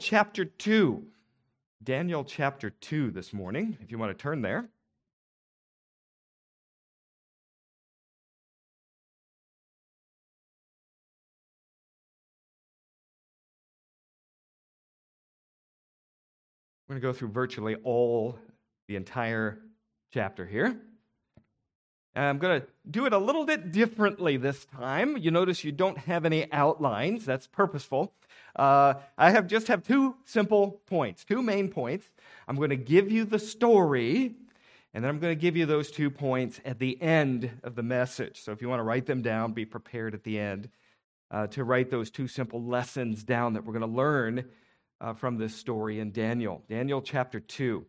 chapter 2. Daniel chapter 2 this morning, if you want to turn there. We're going to go through virtually all the entire chapter here. And I'm going to do it a little bit differently this time. You notice you don't have any outlines. That's purposeful. Uh, I have just have two simple points, two main points. I'm going to give you the story, and then I'm going to give you those two points at the end of the message. So if you want to write them down, be prepared at the end uh, to write those two simple lessons down that we're going to learn uh, from this story in Daniel. Daniel chapter 2.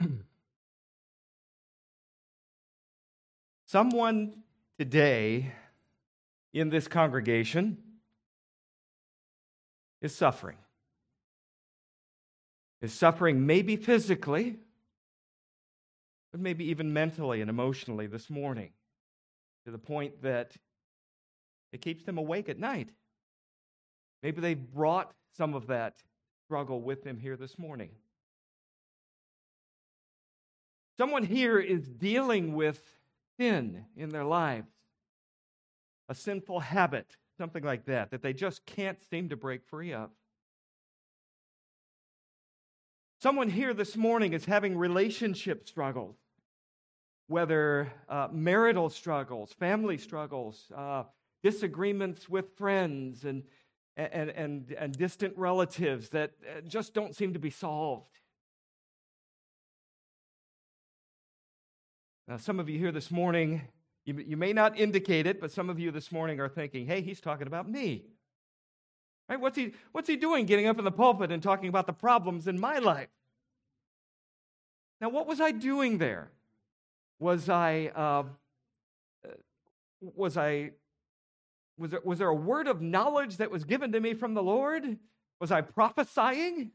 Someone today in this congregation is suffering. Is suffering maybe physically, but maybe even mentally and emotionally this morning to the point that it keeps them awake at night. Maybe they brought some of that struggle with them here this morning. Someone here is dealing with sin in their lives, a sinful habit, something like that, that they just can't seem to break free of. Someone here this morning is having relationship struggles, whether uh, marital struggles, family struggles, uh, disagreements with friends, and, and, and, and distant relatives that uh, just don't seem to be solved. Now, some of you here this morning, you, you may not indicate it, but some of you this morning are thinking, hey, he's talking about me. Right? What's he, what's he doing getting up in the pulpit and talking about the problems in my life? Now, what was I doing there? Was I, uh, was I, was there, was there a word of knowledge that was given to me from the Lord? Was I prophesying?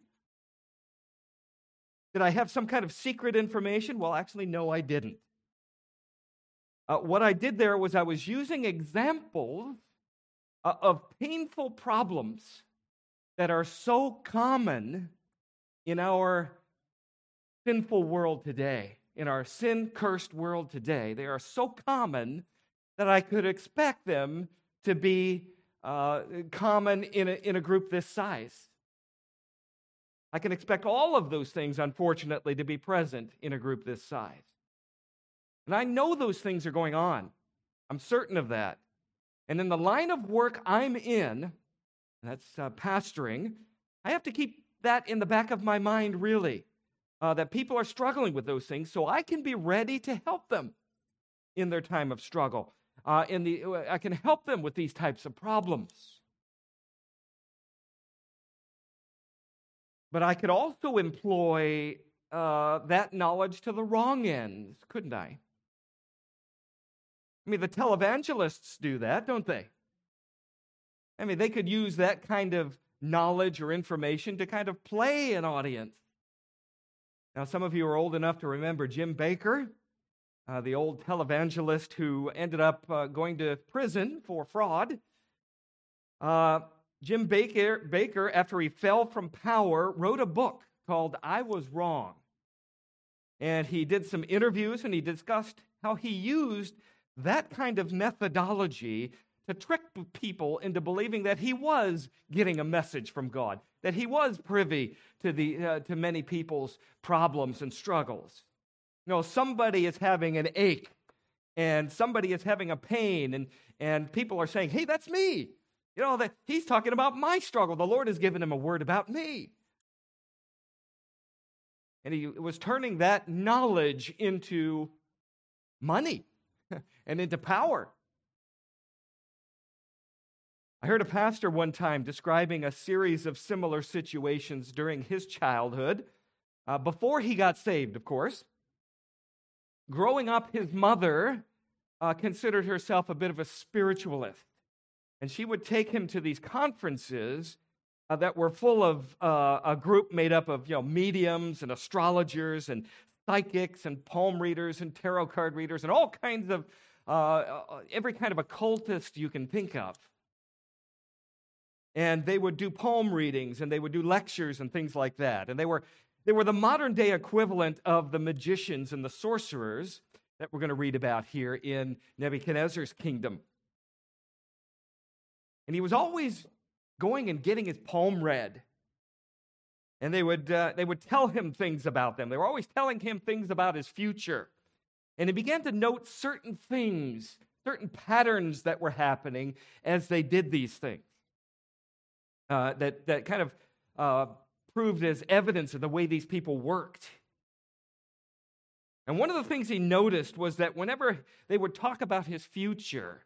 Did I have some kind of secret information? Well, actually, no, I didn't. Uh, what I did there was I was using examples uh, of painful problems that are so common in our sinful world today, in our sin cursed world today. They are so common that I could expect them to be uh, common in a, in a group this size. I can expect all of those things, unfortunately, to be present in a group this size. And I know those things are going on. I'm certain of that. And in the line of work I'm in, that's uh, pastoring, I have to keep that in the back of my mind, really, uh, that people are struggling with those things so I can be ready to help them in their time of struggle. Uh, in the, I can help them with these types of problems. But I could also employ uh, that knowledge to the wrong ends, couldn't I? I mean, the televangelists do that, don't they? I mean, they could use that kind of knowledge or information to kind of play an audience. Now, some of you are old enough to remember Jim Bakker, uh, the old televangelist who ended up uh, going to prison for fraud. Uh, Jim Baker, Bakker, after he fell from power, wrote a book called I Was Wrong. And he did some interviews and he discussed how he used that kind of methodology to trick people into believing that he was getting a message from God, that he was privy to, the, uh, to many people's problems and struggles. You know, somebody is having an ache and somebody is having a pain, and, and people are saying, hey, that's me. You know, that he's talking about my struggle. The Lord has given him a word about me. And he was turning that knowledge into money and into power. I heard a pastor one time describing a series of similar situations during his childhood, uh, before he got saved, of course. Growing up, his mother uh, considered herself a bit of a spiritualist, and she would take him to these conferences uh, that were full of uh, a group made up of you know mediums and astrologers and psychics and palm readers and tarot card readers and all kinds of uh, every kind of occultist you can think of. And they would do palm readings and they would do lectures and things like that. And they were, they were the modern day equivalent of the magicians and the sorcerers that we're going to read about here in Nebuchadnezzar's kingdom. And he was always going and getting his palm read. And they would, uh, they would tell him things about them. They were always telling him things about his future. And he began to note certain things, certain patterns that were happening as they did these things. Uh, that, that kind of uh, proved as evidence of the way these people worked. And one of the things he noticed was that whenever they would talk about his future,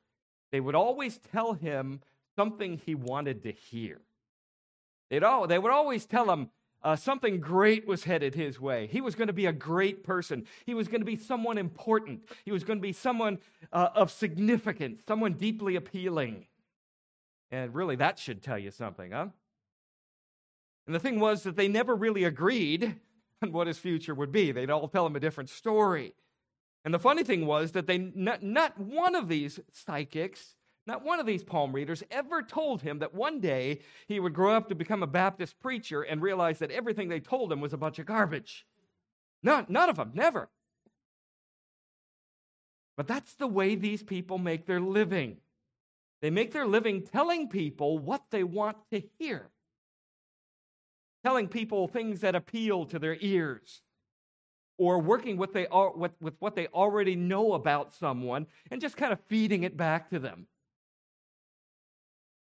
they would always tell him something he wanted to hear. They'd all, they would always tell him uh, something great was headed his way. He was going to be a great person. He was going to be someone important. He was going to be someone uh, of significance, someone deeply appealing. And really, that should tell you something, huh? And the thing was that they never really agreed on what his future would be. They'd all tell him a different story. And the funny thing was that they not, not one of these psychics not one of these palm readers ever told him that one day he would grow up to become a Baptist preacher and realize that everything they told him was a bunch of garbage. None, none of them, never. But that's the way these people make their living. They make their living telling people what they want to hear, telling people things that appeal to their ears, or working they, with, with what they already know about someone and just kind of feeding it back to them.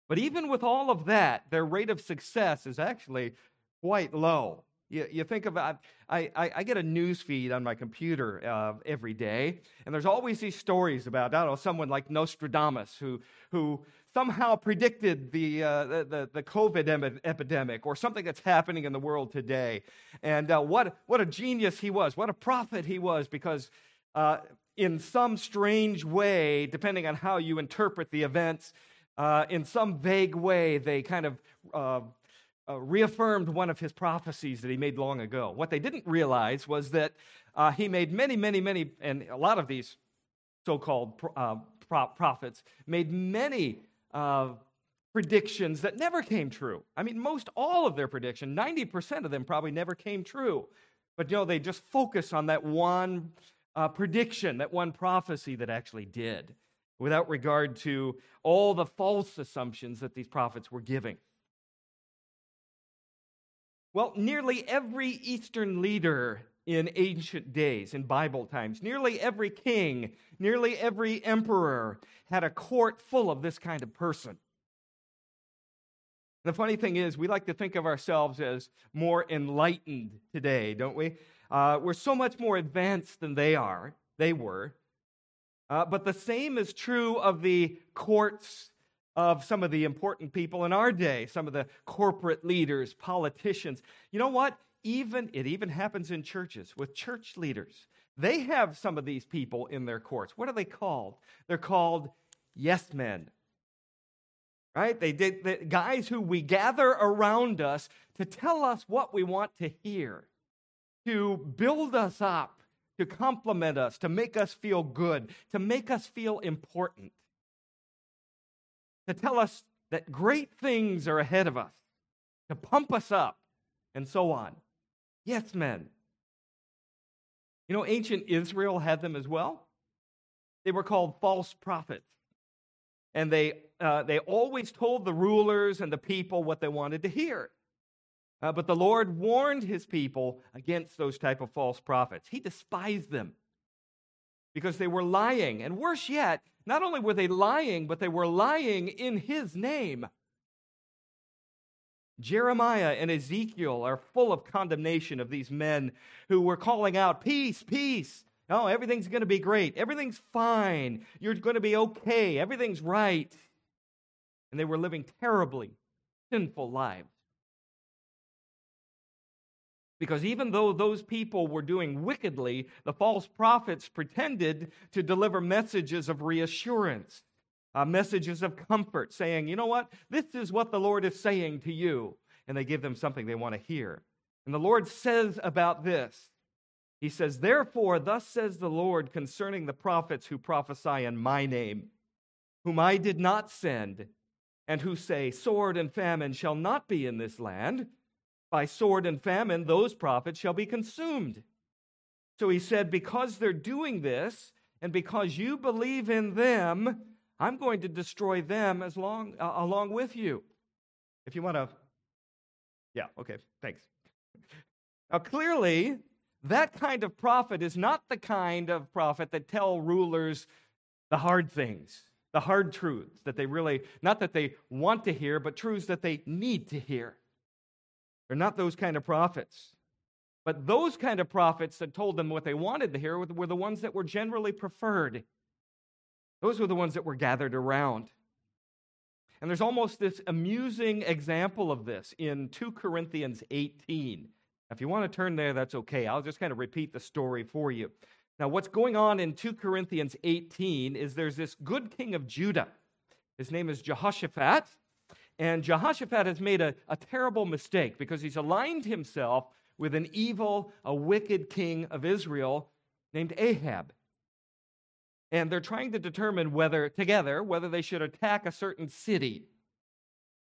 But even with all of that, their rate of success is actually quite low. You, you think about, I, I, I, get a news feed on my computer uh, every day, and there's always these stories about, I don't know, someone like Nostradamus who, who somehow predicted the, uh, the, the, COVID em- epidemic or something that's happening in the world today. And uh, what, what a genius he was, what a prophet he was, because uh, in some strange way, depending on how you interpret the events, uh, in some vague way, they kind of uh, uh, reaffirmed one of his prophecies that he made long ago. What they didn't realize was that uh, he made many, many, many, and a lot of these so called uh, prophets made many uh, predictions that never came true. I mean, most all of their prediction, 90% of them probably never came true. But you know, they just focus on that one prediction, that one prophecy that actually did without regard to all the false assumptions that these prophets were giving. Well, nearly every Eastern leader in ancient days, in Bible times, nearly every king, nearly every emperor had a court full of this kind of person. The funny thing is, we like to think of ourselves as more enlightened today, don't we? Uh, we're so much more advanced than they are, they were. Uh, but the same is true of the courts of some of the important people in our day, some of the corporate leaders, politicians. You know what? Even it even happens in churches with church leaders. They have some of these people in their courts. What are they called? They're called yes men. Right? They did the guys who we gather around us to tell us what we want to hear, to build us up, to compliment us, to make us feel good, to make us feel important, to tell us that great things are ahead of us, to pump us up, and so on. Yes, men. You know, ancient Israel had them as well. They were called false prophets. And they, uh, they always told the rulers and the people what they wanted to hear. Uh, but the Lord warned his people against those type of false prophets. He despised them because they were lying. And worse yet, not only were they lying, but they were lying in his name. Jeremiah and Ezekiel are full of condemnation of these men who were calling out, Peace, peace. Oh, everything's going to be great. Everything's fine. You're going to be okay. Everything's right. And they were living terribly sinful lives. Because even though those people were doing wickedly, the false prophets pretended to deliver messages of reassurance, uh, messages of comfort, saying, you know what? This is what the Lord is saying to you. And they give them something they want to hear. And the Lord says about this He says, Therefore, thus says the Lord concerning the prophets who prophesy in my name, whom I did not send, and who say, Sword and famine shall not be in this land. By sword and famine, those prophets shall be consumed. So he said, Because they're doing this, and because you believe in them, I'm going to destroy them as long, uh, along with you. If you want to, yeah, okay, thanks. Now, clearly, that kind of prophet is not the kind of prophet that tell rulers the hard things, the hard truths that they really, not that they want to hear, but truths that they need to hear. They're not those kind of prophets. But those kind of prophets that told them what they wanted to hear were the ones that were generally preferred. Those were the ones that were gathered around. And there's almost this amusing example of this in 2 Corinthians 18. If you want to turn there, that's okay. I'll just kind of repeat the story for you. Now, what's going on in 2 Corinthians 18 is there's this good king of Judah. His name is Jehoshaphat. And Jehoshaphat has made a, a terrible mistake because he's aligned himself with an evil, a wicked king of Israel named Ahab. And they're trying to determine whether, together, whether they should attack a certain city.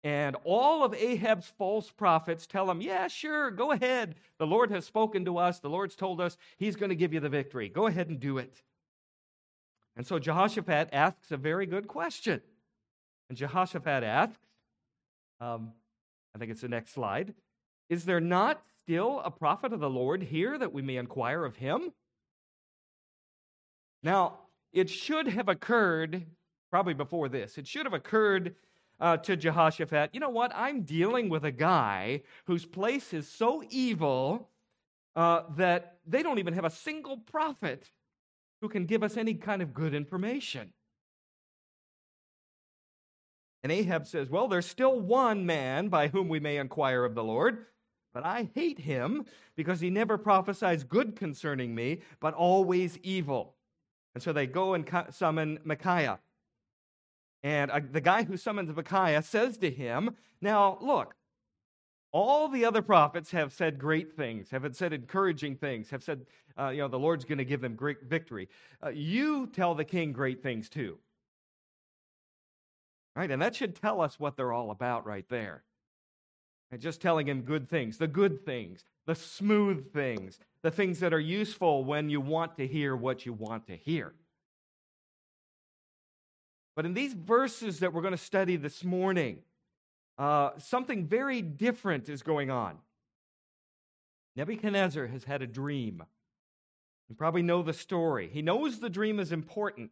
And all of Ahab's false prophets tell him, Yeah, sure, go ahead. The Lord has spoken to us. The Lord's told us he's going to give you the victory. Go ahead and do it. And so Jehoshaphat asks a very good question. And Jehoshaphat asks, um, I think it's the next slide, Is there not still a prophet of the Lord here that we may inquire of him? Now, it should have occurred probably before this. It should have occurred uh, to Jehoshaphat, you know what? I'm dealing with a guy whose place is so evil uh, that they don't even have a single prophet who can give us any kind of good information. And Ahab says, Well, there's still one man by whom we may inquire of the Lord, but I hate him because he never prophesies good concerning me, but always evil. And so they go and summon Micaiah. And uh, the guy who summons Micaiah says to him, Now, look, all the other prophets have said great things, have said encouraging things, have said, uh, you know, the Lord's going to give them great victory. Uh, you tell the king great things too. Right? And that should tell us what they're all about right there. And just telling him good things, the good things, the smooth things, the things that are useful when you want to hear what you want to hear. But in these verses that we're going to study this morning, uh, something very different is going on. Nebuchadnezzar has had a dream. You probably know the story. He knows the dream is important.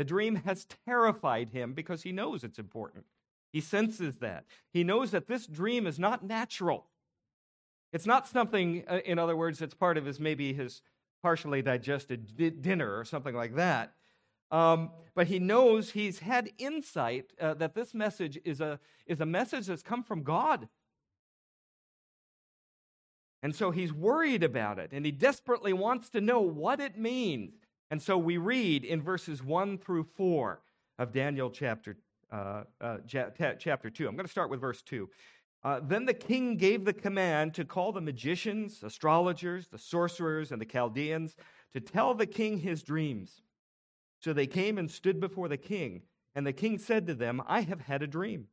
The dream has terrified him because he knows it's important. He senses that. He knows that this dream is not natural. It's not something, uh, in other words, it's part of his maybe his partially digested di- dinner or something like that. Um, but he knows he's had insight uh, that this message is a, is a message that's come from God. And so he's worried about it, and he desperately wants to know what it means. And so we read in verses 1 through 4 of Daniel chapter, uh, uh, chapter 2. I'm going to start with verse 2. Uh, then the king gave the command to call the magicians, astrologers, the sorcerers, and the Chaldeans to tell the king his dreams. So they came and stood before the king. And the king said to them, I have had a dream,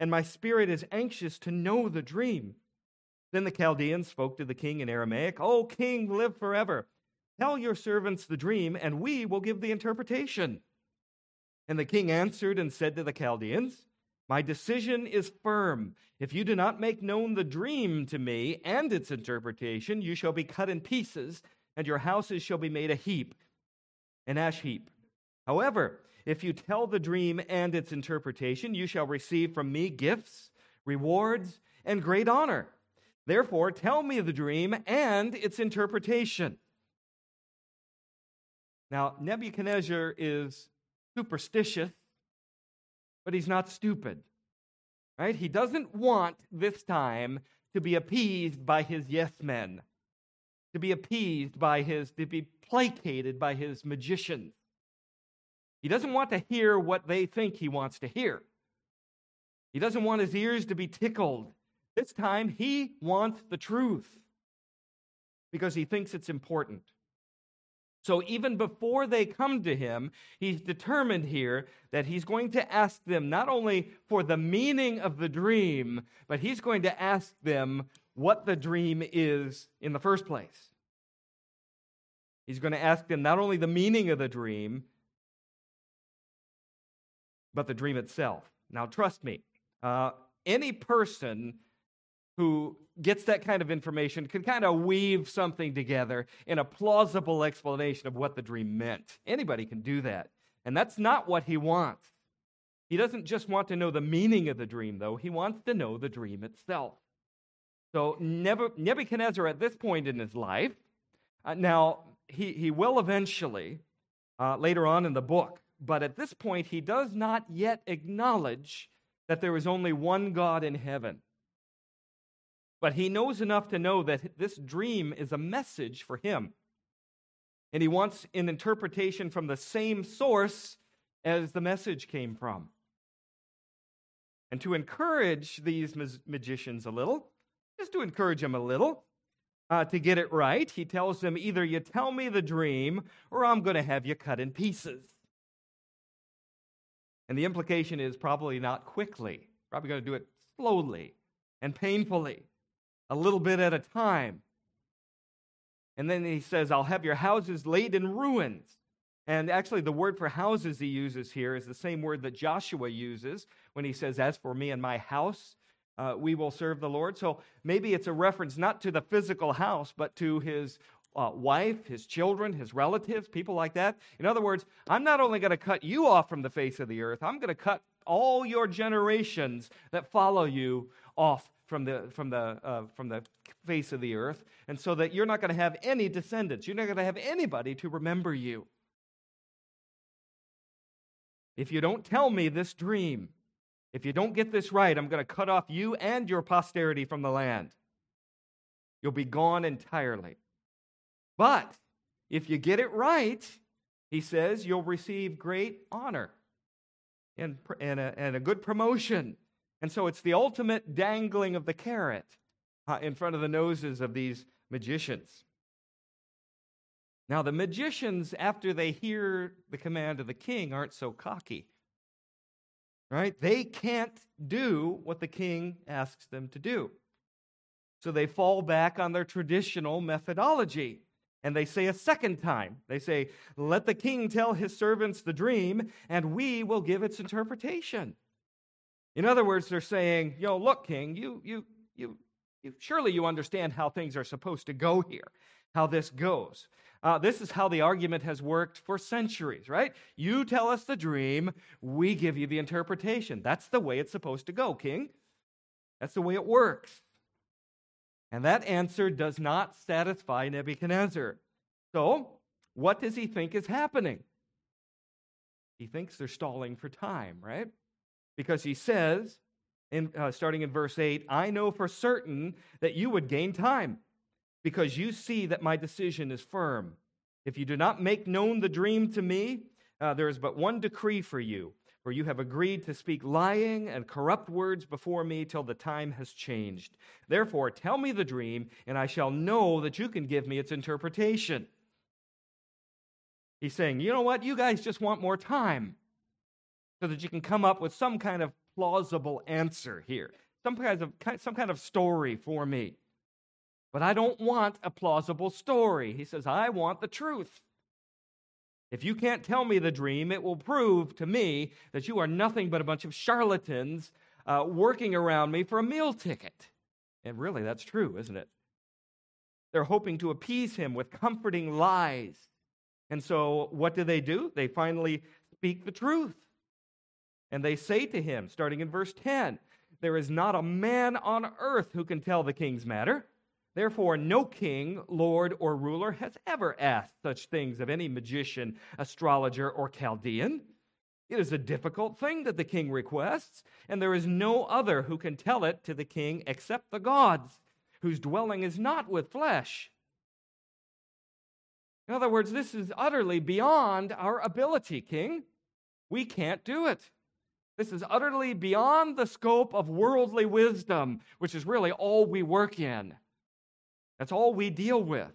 and my spirit is anxious to know the dream. Then the Chaldeans spoke to the king in Aramaic, O king, live forever. Tell your servants the dream, and we will give the interpretation. And the king answered and said to the Chaldeans, My decision is firm. If you do not make known the dream to me and its interpretation, you shall be cut in pieces, and your houses shall be made a heap, an ash heap. However, if you tell the dream and its interpretation, you shall receive from me gifts, rewards, and great honor. Therefore, tell me the dream and its interpretation. Now, Nebuchadnezzar is superstitious, but he's not stupid. Right? He doesn't want this time to be appeased by his yes men, to be appeased by his, to be placated by his magicians. He doesn't want to hear what they think he wants to hear. He doesn't want his ears to be tickled. This time, he wants the truth. because he thinks it's important. So even before they come to him, he's determined here that he's going to ask them not only for the meaning of the dream, but he's going to ask them what the dream is in the first place. He's going to ask them not only the meaning of the dream, but the dream itself. Now, trust me, uh, any person who gets that kind of information can kind of weave something together in a plausible explanation of what the dream meant. Anybody can do that. And that's not what he wants. He doesn't just want to know the meaning of the dream, though, he wants to know the dream itself. So Nebuchadnezzar, at this point in his life, uh, now he, he will eventually, uh, later on in the book, but at this point, he does not yet acknowledge that there is only one God in heaven. But he knows enough to know that this dream is a message for him. And he wants an interpretation from the same source as the message came from. And to encourage these magicians a little, just to encourage them a little, uh, to get it right, he tells them either you tell me the dream or I'm going to have you cut in pieces. And the implication is probably not quickly, probably going to do it slowly and painfully a little bit at a time. And then he says, I'll have your houses laid in ruins. And actually, the word for houses he uses here is the same word that Joshua uses when he says, As for me and my house, uh, we will serve the Lord. So maybe it's a reference not to the physical house, but to his uh, wife, his children, his relatives, people like that. In other words, I'm not only going to cut you off from the face of the earth, I'm going to cut all your generations that follow you off from the, from the, uh, from the face of the earth, and so that you're not going to have any descendants. You're not going to have anybody to remember you. If you don't tell me this dream, if you don't get this right, I'm going to cut off you and your posterity from the land. You'll be gone entirely. But if you get it right, he says, you'll receive great honor and, and, a, and a good promotion and so it's the ultimate dangling of the carrot uh, in front of the noses of these magicians. Now, the magicians, after they hear the command of the king, aren't so cocky. Right? They can't do what the king asks them to do. So they fall back on their traditional methodology. And they say a second time, they say, Let the king tell his servants the dream, and we will give its interpretation. In other words, they're saying, yo, look, King, you, you, you, you surely you understand how things are supposed to go here, how this goes. Uh, this is how the argument has worked for centuries, right? You tell us the dream, we give you the interpretation. That's the way it's supposed to go, King. That's the way it works. And that answer does not satisfy Nebuchadnezzar. So, what does he think is happening? He thinks they're stalling for time, right? Because he says, in, uh, starting in verse 8, I know for certain that you would gain time because you see that my decision is firm. If you do not make known the dream to me, uh, there is but one decree for you, for you have agreed to speak lying and corrupt words before me till the time has changed. Therefore, tell me the dream, and I shall know that you can give me its interpretation. He's saying, you know what? You guys just want more time so that you can come up with some kind of plausible answer here, some kind of, some kind of story for me. But I don't want a plausible story. He says, I want the truth. If you can't tell me the dream, it will prove to me that you are nothing but a bunch of charlatans uh, working around me for a meal ticket. And really, that's true, isn't it? They're hoping to appease him with comforting lies. And so, what do they do? They finally speak the truth. And they say to him, starting in verse 10, There is not a man on earth who can tell the king's matter. Therefore, no king, lord, or ruler has ever asked such things of any magician, astrologer, or Chaldean. It is a difficult thing that the king requests, and there is no other who can tell it to the king except the gods, whose dwelling is not with flesh. In other words, this is utterly beyond our ability, king. We can't do it. This is utterly beyond the scope of worldly wisdom, which is really all we work in. That's all we deal with.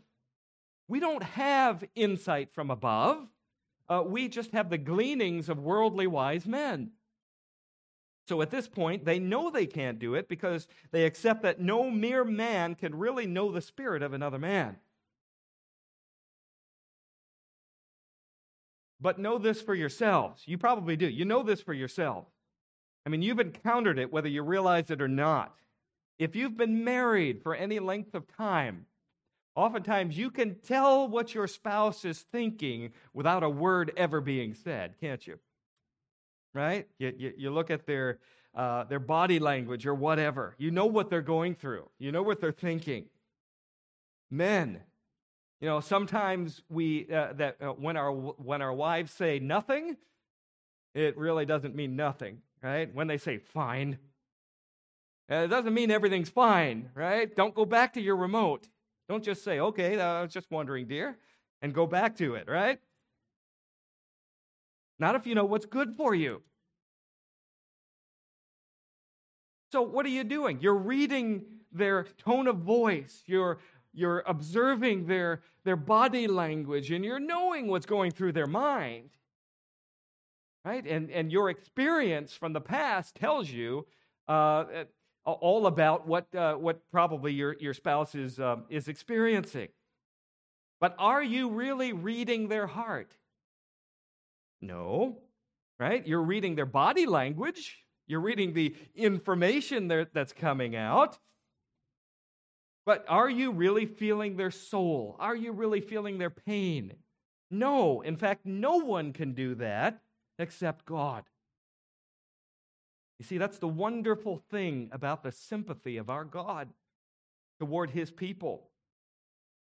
We don't have insight from above. Uh, we just have the gleanings of worldly wise men. So at this point, they know they can't do it because they accept that no mere man can really know the spirit of another man. But know this for yourselves. You probably do. You know this for yourself. I mean, you've encountered it whether you realize it or not. If you've been married for any length of time, oftentimes you can tell what your spouse is thinking without a word ever being said, can't you? Right? You, you, you look at their, uh, their body language or whatever. You know what they're going through, you know what they're thinking. Men, you know, sometimes we, uh, that uh, when, our, when our wives say nothing, it really doesn't mean nothing, right? When they say fine, uh, it doesn't mean everything's fine, right? Don't go back to your remote. Don't just say, okay, I was just wondering, dear, and go back to it, right? Not if you know what's good for you. So, what are you doing? You're reading their tone of voice, you're, you're observing their, their body language, and you're knowing what's going through their mind. Right? And, and your experience from the past tells you uh, all about what, uh, what probably your, your spouse is, um, is experiencing. But are you really reading their heart? No, right? You're reading their body language, you're reading the information that's coming out. But are you really feeling their soul? Are you really feeling their pain? No. In fact, no one can do that except God. You see, that's the wonderful thing about the sympathy of our God toward his people.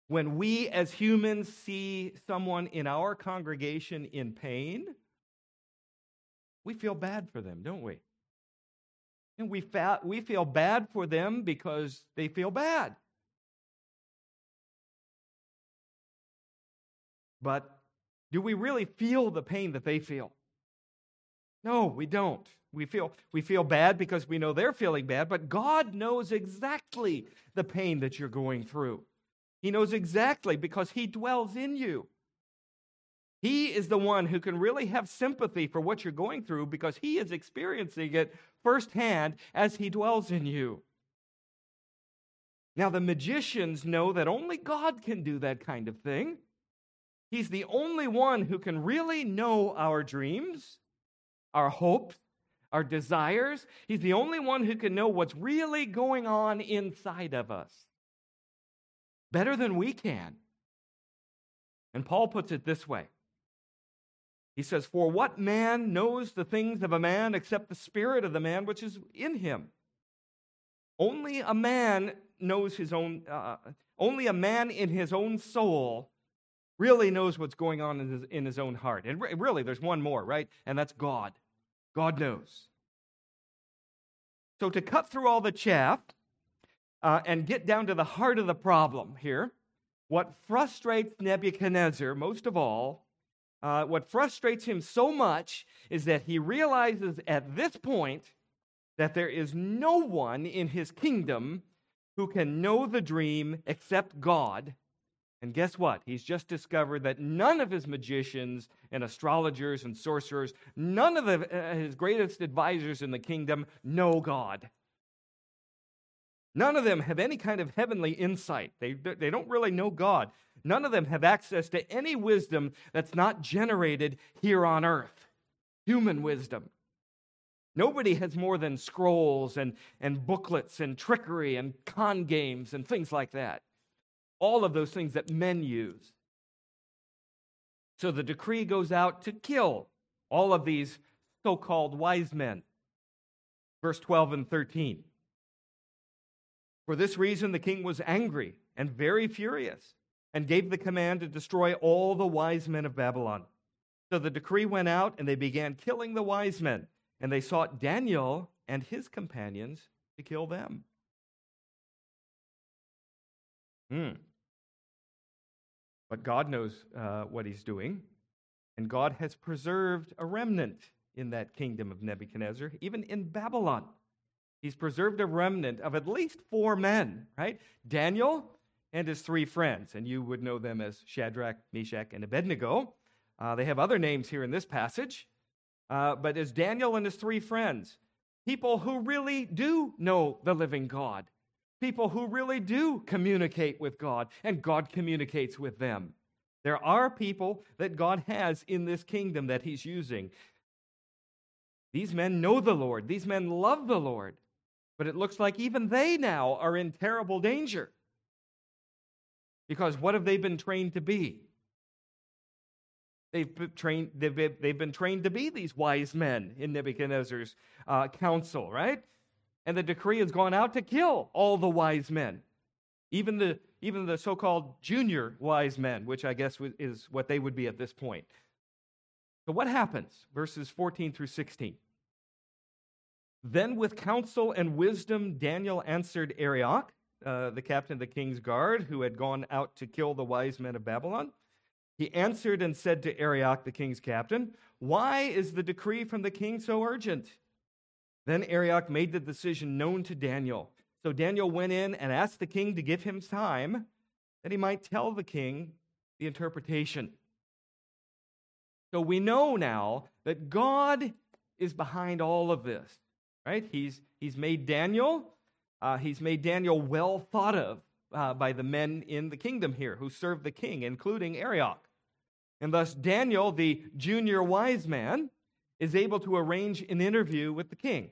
When we as humans see someone in our congregation in pain, we feel bad for them, don't we? And we, fa- we feel bad for them because they feel bad. But do we really feel the pain that they feel? No, we don't. We feel, we feel bad because we know they're feeling bad, but God knows exactly the pain that you're going through. He knows exactly because He dwells in you. He is the one who can really have sympathy for what you're going through because He is experiencing it firsthand as He dwells in you. Now, the magicians know that only God can do that kind of thing. He's the only one who can really know our dreams, our hopes, our desires. He's the only one who can know what's really going on inside of us better than we can. And Paul puts it this way He says, For what man knows the things of a man except the spirit of the man which is in him? Only a man knows his own, uh, only a man in his own soul really knows what's going on in his, in his own heart. And re- really, there's one more, right? And that's God. God knows. So, to cut through all the chaff uh, and get down to the heart of the problem here, what frustrates Nebuchadnezzar most of all, uh, what frustrates him so much is that he realizes at this point that there is no one in his kingdom who can know the dream except God and guess what? He's just discovered that none of his magicians and astrologers and sorcerers, none of the, uh, his greatest advisors in the kingdom know God. None of them have any kind of heavenly insight. They, they don't really know God. None of them have access to any wisdom that's not generated here on earth human wisdom. Nobody has more than scrolls and, and booklets and trickery and con games and things like that all of those things that men use. So the decree goes out to kill all of these so called wise men. Verse 12 and 13. For this reason, the king was angry and very furious and gave the command to destroy all the wise men of Babylon. So the decree went out, and they began killing the wise men, and they sought Daniel and his companions to kill them. Hmm. But God knows uh, what he's doing, and God has preserved a remnant in that kingdom of Nebuchadnezzar, even in Babylon. He's preserved a remnant of at least four men, right? Daniel and his three friends, and you would know them as Shadrach, Meshach, and Abednego. Uh, they have other names here in this passage, uh, but as Daniel and his three friends, people who really do know the living God, people who really do communicate with God, and God communicates with them. There are people that God has in this kingdom that He's using. These men know the Lord, these men love the Lord, but it looks like even they now are in terrible danger. Because what have they been trained to be? They've been trained, they've been, they've been trained to be these wise men in Nebuchadnezzar's uh, council, right? And the decree has gone out to kill all the wise men, even the, even the so called junior wise men, which I guess is what they would be at this point. So, what happens? Verses 14 through 16. Then, with counsel and wisdom, Daniel answered Arioch, uh, the captain of the king's guard, who had gone out to kill the wise men of Babylon. He answered and said to Arioch, the king's captain, Why is the decree from the king so urgent? Then Arioch made the decision known to Daniel. So Daniel went in and asked the king to give him time that he might tell the king the interpretation. So we know now that God is behind all of this, right? He's, he's made Daniel, uh, he's made Daniel well thought of uh, by the men in the kingdom here who serve the king, including Arioch. And thus, Daniel, the junior wise man, is able to arrange an interview with the king.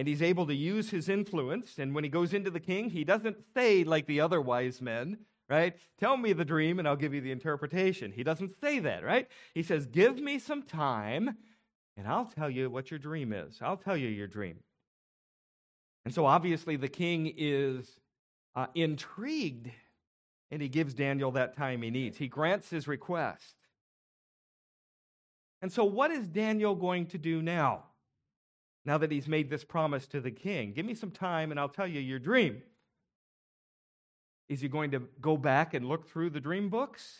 And he's able to use his influence. And when he goes into the king, he doesn't say, like the other wise men, right? Tell me the dream and I'll give you the interpretation. He doesn't say that, right? He says, Give me some time and I'll tell you what your dream is. I'll tell you your dream. And so obviously the king is uh, intrigued and he gives Daniel that time he needs. He grants his request. And so, what is Daniel going to do now? Now that he's made this promise to the king, give me some time and I'll tell you your dream. Is he going to go back and look through the dream books?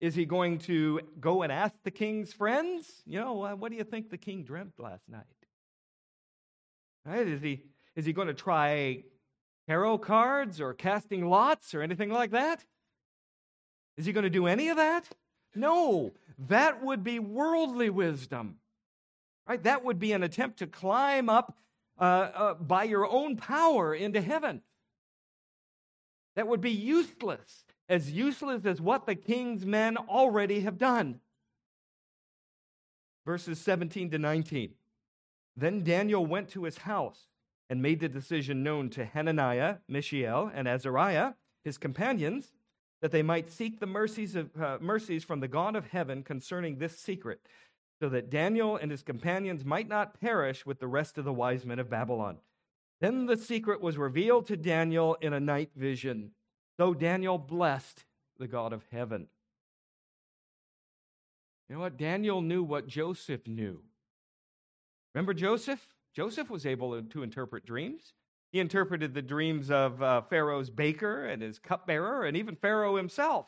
Is he going to go and ask the king's friends? You know, what do you think the king dreamt last night? Right? Is he, is he going to try tarot cards or casting lots or anything like that? Is he going to do any of that? No, that would be worldly wisdom. Right? That would be an attempt to climb up uh, uh, by your own power into heaven. That would be useless, as useless as what the king's men already have done. Verses 17 to 19. Then Daniel went to his house and made the decision known to Hananiah, Mishael, and Azariah, his companions, that they might seek the mercies, of, uh, mercies from the God of heaven concerning this secret, so that Daniel and his companions might not perish with the rest of the wise men of Babylon. Then the secret was revealed to Daniel in a night vision. So Daniel blessed the God of heaven. You know what? Daniel knew what Joseph knew. Remember Joseph? Joseph was able to interpret dreams. He interpreted the dreams of uh, Pharaoh's baker and his cupbearer, and even Pharaoh himself.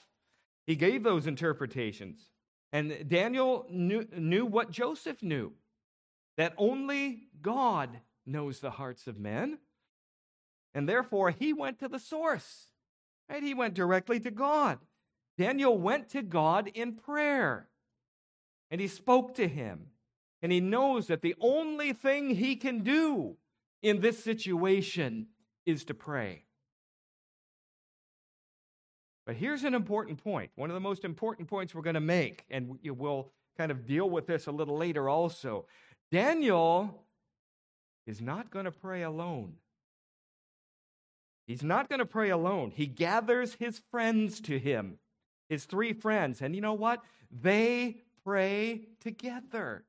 He gave those interpretations. And Daniel knew, knew what Joseph knew that only God knows the hearts of men. And therefore, he went to the source. Right? He went directly to God. Daniel went to God in prayer and he spoke to him. And he knows that the only thing he can do in this situation is to pray. But here's an important point, one of the most important points we're going to make, and we'll kind of deal with this a little later also. Daniel is not going to pray alone. He's not going to pray alone. He gathers his friends to him, his three friends. And you know what? They pray together.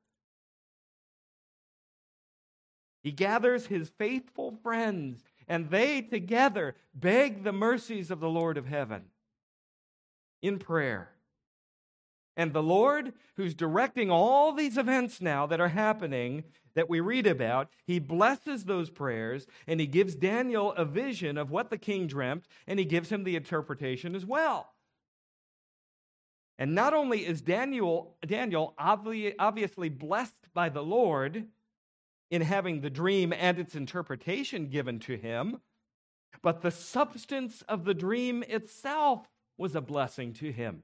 He gathers his faithful friends, and they together beg the mercies of the Lord of heaven in prayer. And the Lord, who's directing all these events now that are happening that we read about, he blesses those prayers and he gives Daniel a vision of what the king dreamt, and he gives him the interpretation as well. And not only is Daniel, Daniel obviously blessed by the Lord, in having the dream and its interpretation given to him, but the substance of the dream itself was a blessing to him.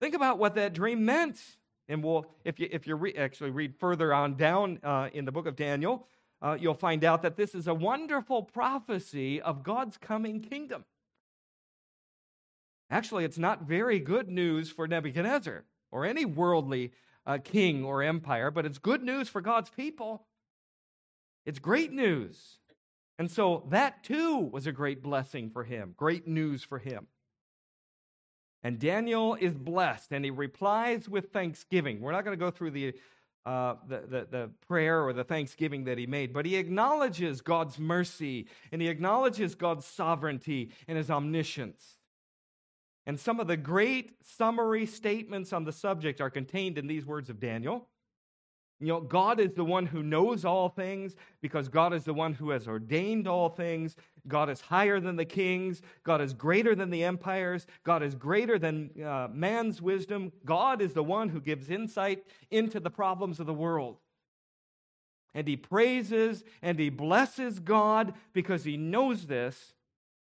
Think about what that dream meant. And we'll, if you, if you re- actually read further on down uh, in the book of Daniel, uh, you'll find out that this is a wonderful prophecy of God's coming kingdom. Actually, it's not very good news for Nebuchadnezzar or any worldly uh, king or empire, but it's good news for God's people. It's great news. And so that too was a great blessing for him, great news for him. And Daniel is blessed and he replies with thanksgiving. We're not going to go through the, uh, the, the, the, prayer or the thanksgiving that he made, but he acknowledges God's mercy and he acknowledges God's sovereignty and his omniscience. And some of the great summary statements on the subject are contained in these words of Daniel. You know, God is the one who knows all things because God is the one who has ordained all things. God is higher than the kings. God is greater than the empires. God is greater than uh, man's wisdom. God is the one who gives insight into the problems of the world. And he praises and he blesses God because he knows this.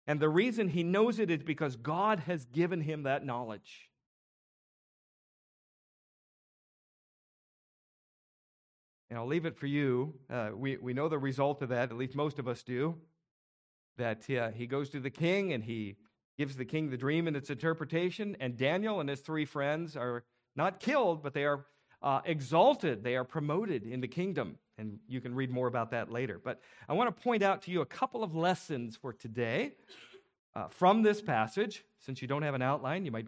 And the reason he knows it is because God has given him that knowledge. And I'll leave it for you. Uh, we, we know the result of that, at least most of us do, that uh, he goes to the king and he gives the king the dream and its interpretation. And Daniel and his three friends are not killed, but they are uh, exalted, they are promoted in the kingdom. And you can read more about that later. But I want to point out to you a couple of lessons for today uh, from this passage. Since you don't have an outline, you might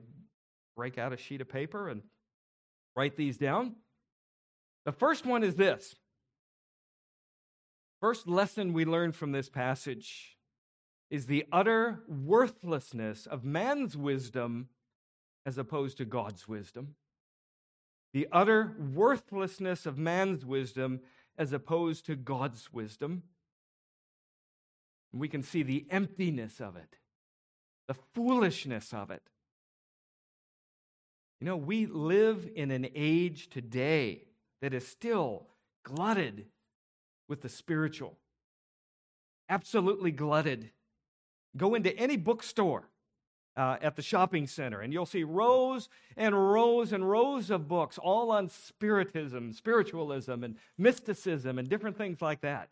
break out a sheet of paper and write these down. The first one is this. First lesson we learn from this passage is the utter worthlessness of man's wisdom as opposed to God's wisdom. The utter worthlessness of man's wisdom as opposed to God's wisdom. we can see the emptiness of it, the foolishness of it. You know, we live in an age today that is still glutted with the spiritual. Absolutely glutted. Go into any bookstore uh, at the shopping center, and you'll see rows and rows and rows of books, all on spiritism, spiritualism, and mysticism, and different things like that.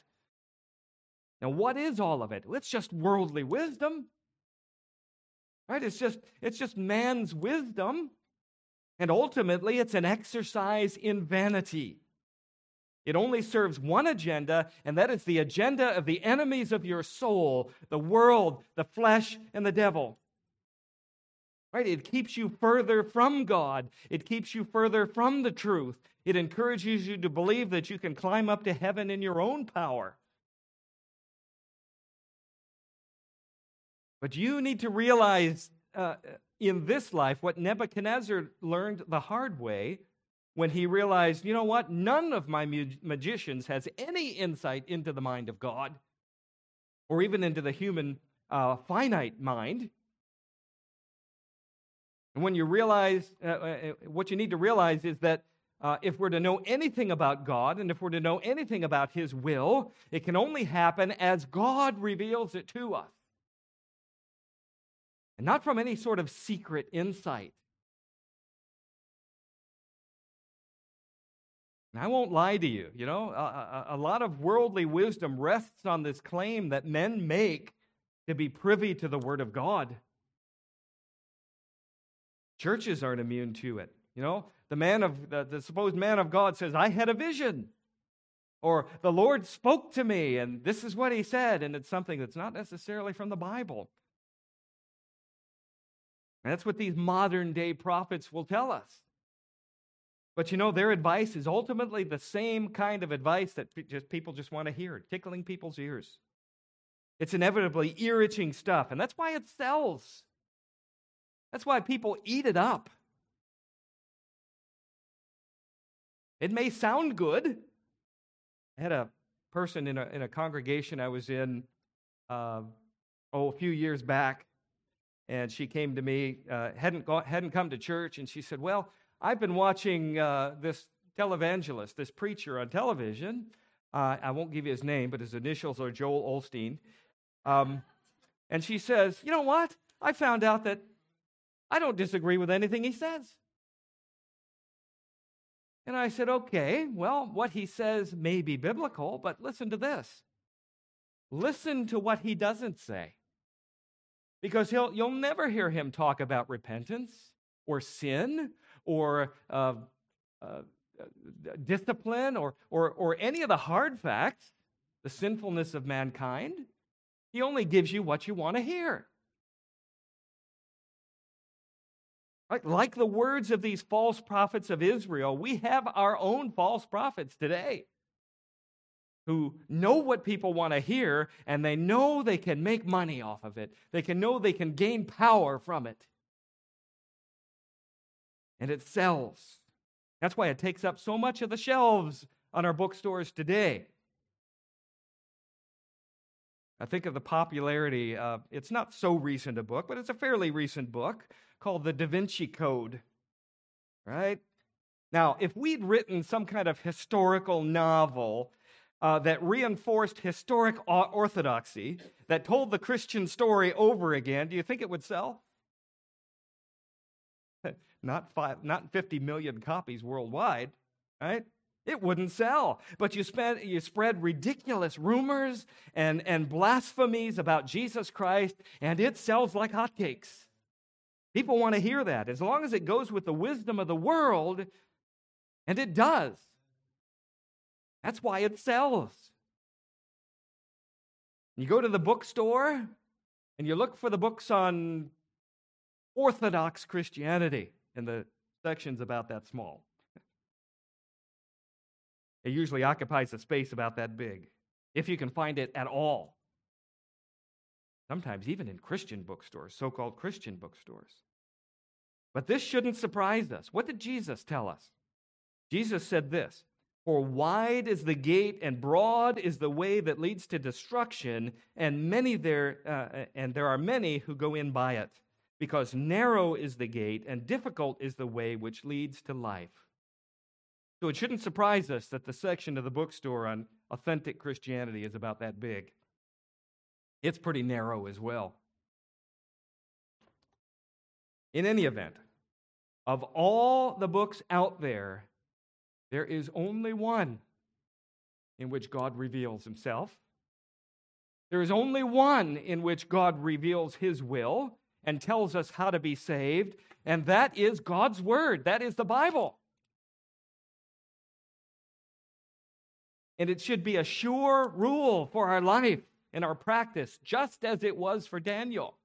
Now, what is all of it? It's just worldly wisdom. Right? It's just, it's just man's wisdom and ultimately, it's an exercise in vanity. It only serves one agenda, and that is the agenda of the enemies of your soul the world, the flesh, and the devil. Right? It keeps you further from God, it keeps you further from the truth. It encourages you to believe that you can climb up to heaven in your own power. But you need to realize uh, in this life what Nebuchadnezzar learned the hard way when he realized, you know what, none of my magicians has any insight into the mind of God or even into the human uh, finite mind. And when you realize, uh, uh, uh what you need to realize is that uh, if we're to know anything about God and if we're to know anything about His will, it can only happen as God reveals it to us and not from any sort of secret insight. And I won't lie to you, you know, a, a, lot of worldly wisdom rests on this claim that men make to be privy to the Word of God. Churches aren't immune to it. You know, the man of the, the supposed man of God says, I had a vision. Or the Lord spoke to me, and this is what he said, and it's something that's not necessarily from the Bible. And that's what these modern day prophets will tell us. But you know, their advice is ultimately the same kind of advice that just people just want to hear, tickling people's ears. It's inevitably ear itching stuff, and that's why it sells. That's why people eat it up. It may sound good. I had a person in a, in a congregation I was in, uh, oh, a few years back, and she came to me, uh, hadn't, hadn't come to church, and she said, Well, I've been watching uh, this televangelist, this preacher on television. Uh, I won't give you his name, but his initials are Joel Osteen. Um, And she says, You know what? I found out that I don't disagree with anything he says. And I said, Okay, well, what he says may be biblical, but listen to this. Listen to what he doesn't say. Because he'll, you'll never hear him talk about repentance or sin or uh, uh, discipline or, or, or any of the hard facts, the sinfulness of mankind. He only gives you what you want to hear. Right? Like the words of these false prophets of Israel, we have our own false prophets today who know what people want to hear and they know they can make money off of it. They can know they can gain power from it. And it sells. That's why it takes up so much of the shelves on our bookstores today. I think of the popularity. It's not so recent a book, but it's a fairly recent book called The Da Vinci Code. Right? Now, if we'd written some kind of historical novel uh, that reinforced historic orthodoxy, that told the Christian story over again, do you think it would sell? not, five, not 50 million copies worldwide, right? It wouldn't sell. But you, you spread ridiculous rumors and, and blasphemies about Jesus Christ, and it sells like hotcakes. People want to hear that. As long as it goes with the wisdom of the world, and it does. That's why it sells. You go to the bookstore and you look for the books on Orthodox Christianity, and the section's about that small. It usually occupies a space about that big, if you can find it at all. Sometimes even in Christian bookstores, so called Christian bookstores. But this shouldn't surprise us. What did Jesus tell us? Jesus said this For wide is the gate and broad is the way that leads to destruction, and many there uh, and there are many who go in by it, because narrow is the gate and difficult is the way which leads to life. So it shouldn't surprise us that the section of the bookstore on authentic Christianity is about that big. It's pretty narrow as well. In any event, of all the books out there, there is only one in which God reveals himself. There is only one in which God reveals his will and tells us how to be saved, and that is God's Word. That is the Bible. And it should be a sure rule for our life and our practice, just as it was for Daniel.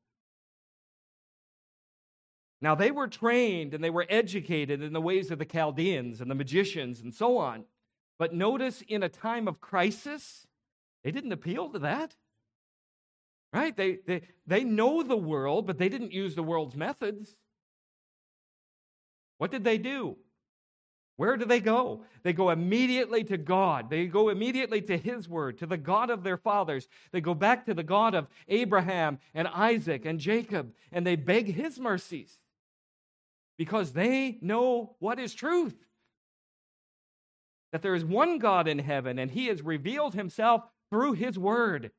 Now, they were trained and they were educated in the ways of the Chaldeans and the magicians and so on. But notice in a time of crisis, they didn't appeal to that. Right? They, they, they know the world, but they didn't use the world's methods. What did they do? Where do they go? They go immediately to God. They go immediately to His Word, to the God of their fathers. They go back to the God of Abraham and Isaac and Jacob, and they beg His mercies because they know what is truth. That there is one God in heaven, and He has revealed Himself through His Word.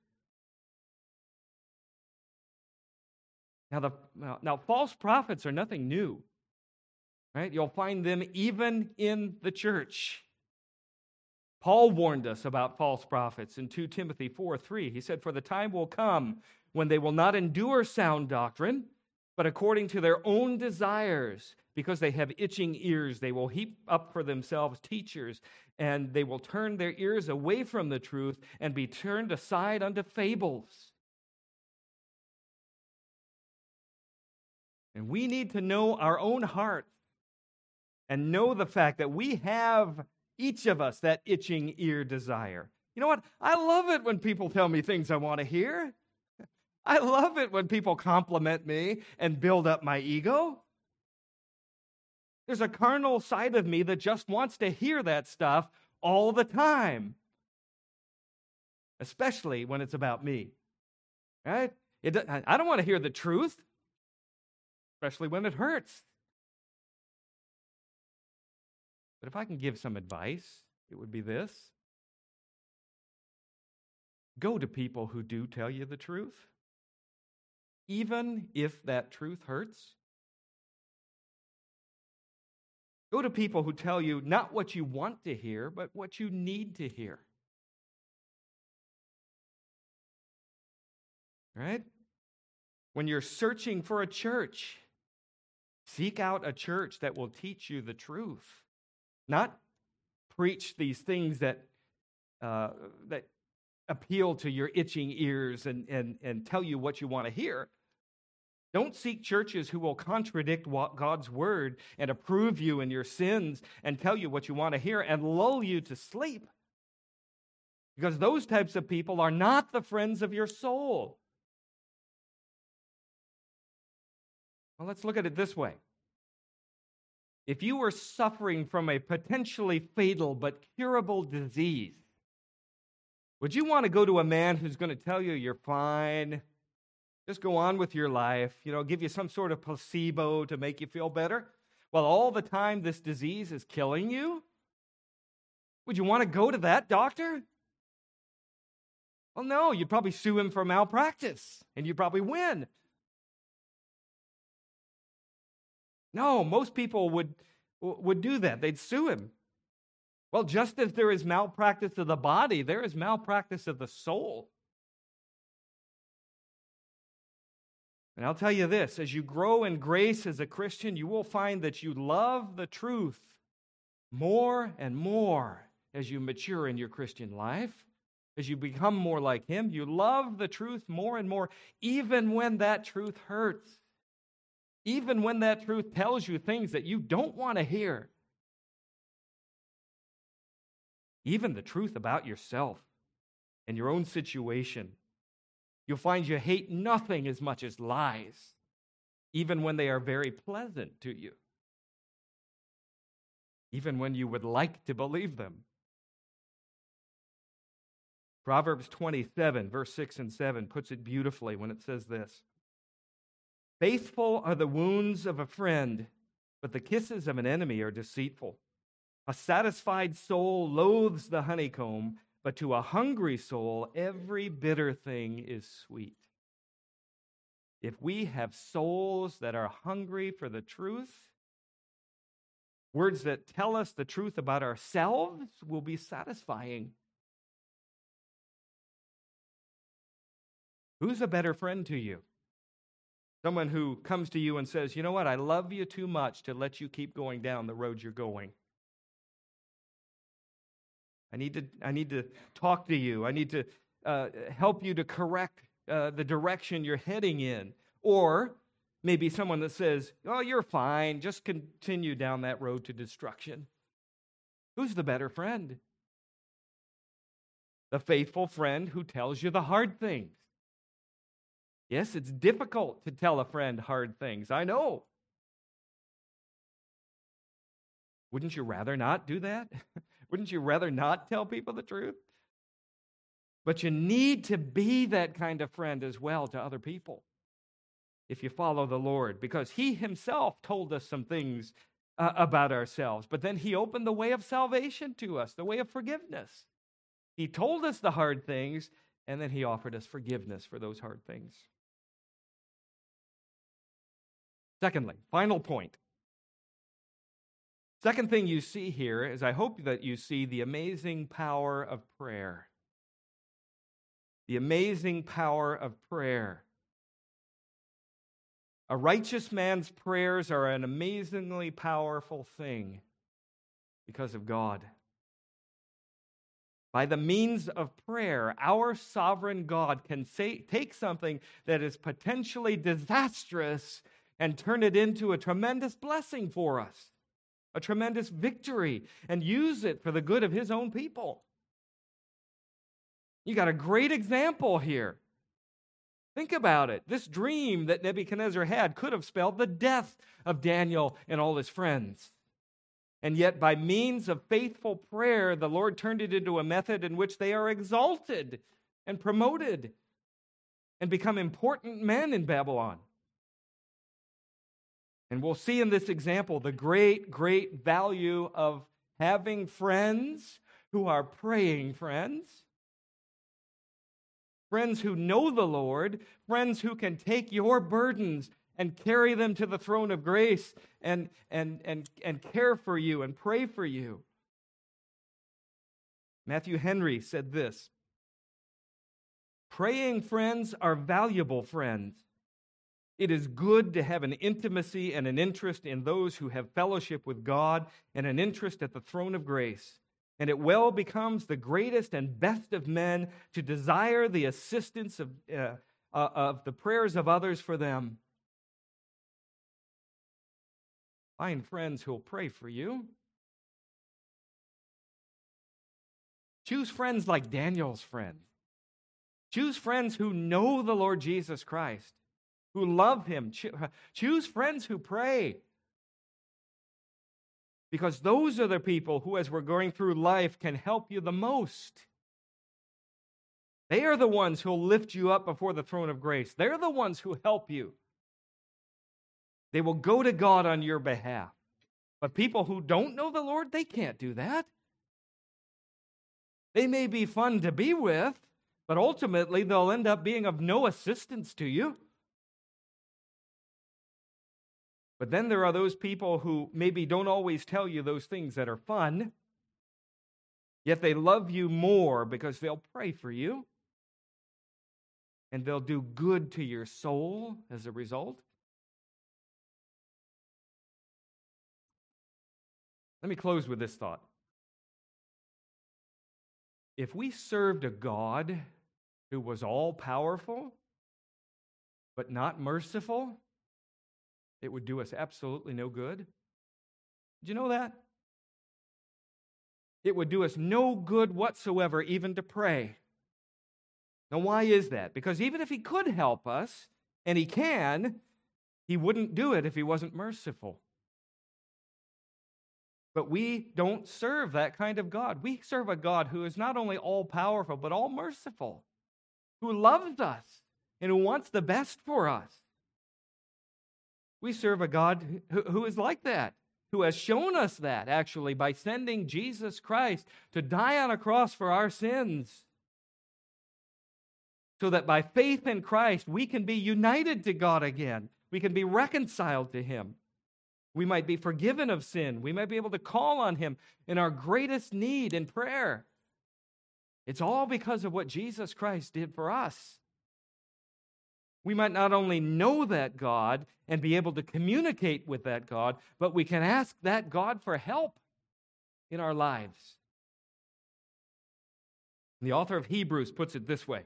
Now, the, now, false prophets are nothing new. Right? You'll find them even in the church. Paul warned us about false prophets in 2 Timothy 4 3. He said, For the time will come when they will not endure sound doctrine, but according to their own desires, because they have itching ears, they will heap up for themselves teachers, and they will turn their ears away from the truth and be turned aside unto fables. And we need to know our own hearts and know the fact that we have, each of us, that itching ear desire. You know what? I love it when people tell me things I want to hear. I love it when people compliment me and build up my ego. There's a carnal side of me that just wants to hear that stuff all the time, especially when it's about me. Right? It, I don't want to hear the truth, especially when it hurts. But if I can give some advice, it would be this go to people who do tell you the truth. Even if that truth hurts? Go to people who tell you not what you want to hear, but what you need to hear. Right? When you're searching for a church, seek out a church that will teach you the truth, not preach these things that, uh, that appeal to your itching ears and, and, and tell you what you want to hear. Don't seek churches who will contradict God's word and approve you in your sins and tell you what you want to hear and lull you to sleep. Because those types of people are not the friends of your soul. Well, let's look at it this way. If you were suffering from a potentially fatal but curable disease, would you want to go to a man who's going to tell you you're fine? Just go on with your life, you know, give you some sort of placebo to make you feel better? Well, all the time this disease is killing you? Would you want to go to that doctor? Well, no, you'd probably sue him for malpractice and you'd probably win. No, most people would, would do that. They'd sue him. Well, just as there is malpractice of the body, there is malpractice of the soul. And I'll tell you this as you grow in grace as a Christian, you will find that you love the truth more and more as you mature in your Christian life. As you become more like Him, you love the truth more and more, even when that truth hurts. Even when that truth tells you things that you don't want to hear. even the truth about yourself and your own situation. You'll find you hate nothing as much as lies, even when they are very pleasant to you, even when you would like to believe them. Proverbs 27, verse 6 and 7, puts it beautifully when it says this Faithful are the wounds of a friend, but the kisses of an enemy are deceitful. A satisfied soul loathes the honeycomb, but to a hungry soul, every bitter thing is sweet. If we have souls that are hungry for the truth, words that tell us the truth about ourselves will be satisfying. Who's a better friend to you? Someone who comes to you and says, You know what? I love you too much to let you keep going down the road you're going. I need to, I need to talk to you. I need to uh, help you to correct uh, the direction you're heading in. Or maybe someone that says, Oh, you're fine. Just continue down that road to destruction. Who's the better friend? The faithful friend who tells you the hard things. Yes, it's difficult to tell a friend hard things. I know. Wouldn't you rather not do that? Wouldn't you rather not tell people the truth? But you need to be that kind of friend as well to other people if you follow the Lord, because He Himself told us some things uh, about ourselves, but then He opened the way of salvation to us, the way of forgiveness. He told us the hard things, and then He offered us forgiveness for those hard things. Secondly, final point Second thing you see here is I hope that you see the amazing power of prayer. The amazing power of prayer. A righteous man's prayers are an amazingly powerful thing because of God. By the means of prayer, our sovereign God can say, take something that is potentially disastrous and turn it into a tremendous blessing for us a tremendous victory and use it for the good of his own people. You got a great example here. Think about it. This dream that Nebuchadnezzar had could have spelled the death of Daniel and all his friends. And yet, by means of faithful prayer, the Lord turned it into a method in which they are exalted and promoted and become important men in Babylon. And we'll see in this example the great, great value of having friends who are praying friends. friends who know the Lord, friends who can take your burdens and carry them to the throne of grace and, and, and, and care for you and pray for you. Matthew Henry said this Praying friends are valuable friends. It is good to have an intimacy and an interest in those who have fellowship with God and an interest at the throne of grace. And it well becomes the greatest and best of men to desire the assistance of, uh, uh, of the prayers of others for them. Find friends who'll pray for you. Choose friends like Daniel's friend. Choose friends who know the Lord Jesus Christ, who love him. Uh, choose friends who pray. Because those are the people who, as we're going through life, can help you the most. They are the ones who'll lift you up before the throne of grace. They're the ones who help you. They will go to God on your behalf. But people who don't know the Lord, they can't do that. They may be fun to be with, but ultimately they'll end up being of no assistance to you. But then there are those people who maybe don't always tell you those things that are fun, yet they love you more because they'll pray for you and they'll do good to your soul as a result. Let me close with this thought. If we served a God who was all powerful, but not merciful, it would do us absolutely no good. Did you know that? It would do us no good whatsoever even to pray. Now, why is that? Because even if He could help us, and He can, He wouldn't do it if He wasn't merciful. But we don't serve that kind of God. We serve a God who is not only all powerful, but all merciful, who loves us and who wants the best for us. We serve a God who, who is like that, who has shown us that actually by sending Jesus Christ to die on a cross for our sins. So that by faith in Christ, we can be united to God again. We can be reconciled to Him. We might be forgiven of sin. We might be able to call on Him in our greatest need in prayer. It's all because of what Jesus Christ did for us we might not only know that God and be able to communicate with that God, but we can ask that God for help in our lives. The author of Hebrews puts it this way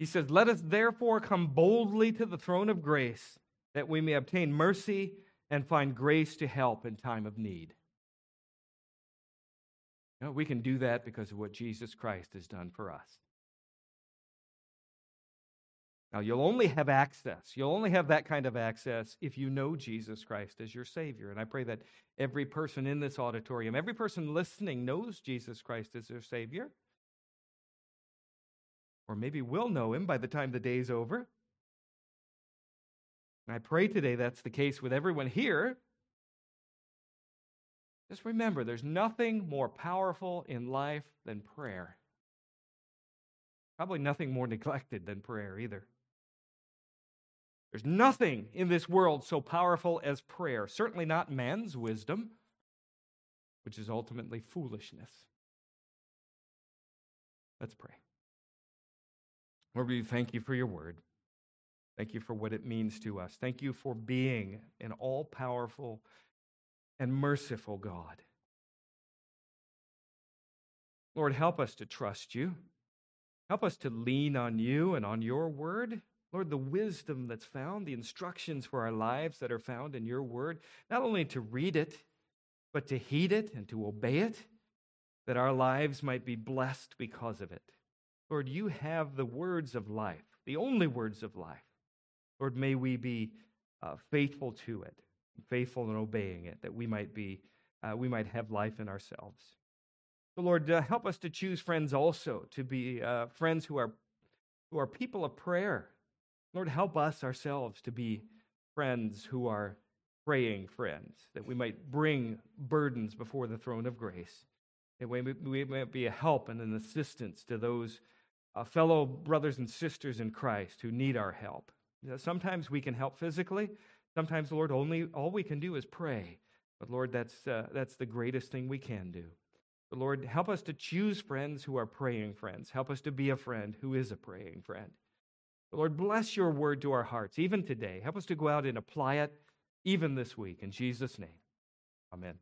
He says, Let us therefore come boldly to the throne of grace, that we may obtain mercy and find grace to help in time of need. You know, we can do that because of what Jesus Christ has done for us. Now, you'll only have access. You'll only have that kind of access if you know Jesus Christ as your Savior. And I pray that every person in this auditorium, every person listening, knows Jesus Christ as their Savior. Or maybe will know Him by the time the day's over. And I pray today that's the case with everyone here. Just remember, there's nothing more powerful in life than prayer. Probably nothing more neglected than prayer either. There's nothing in this world so powerful as prayer, certainly not man's wisdom, which is ultimately foolishness. Let's pray. Lord, we thank you for your word. Thank you for what it means to us. Thank you for being an all powerful and merciful God. Lord, help us to trust you. Help us to lean on you and on your word. Lord, the wisdom that's found, the instructions for our lives that are found in your word, not only to read it, but to heed it and to obey it, that our lives might be blessed because of it. Lord, you have the words of life, the only words of life. Lord, may we be uh, faithful to it, faithful in obeying it, that we might be, uh, we might have life in ourselves. So, Lord, uh, help us to choose friends also, to be uh, friends who are, who are people of prayer, Lord, help us ourselves to be friends who are praying friends, that we might bring burdens before the throne of grace, that we, we might be a help and an assistance to those uh, fellow brothers and sisters in Christ who need our help. You know, sometimes we can help physically. Sometimes, Lord, only all we can do is pray. But Lord, that's, uh, that's the greatest thing we can do. But Lord, help us to choose friends who are praying friends. Help us to be a friend who is a praying friend. Lord, bless your word to our hearts, even today. Help us to go out and apply it even this week. In Jesus' name, amen.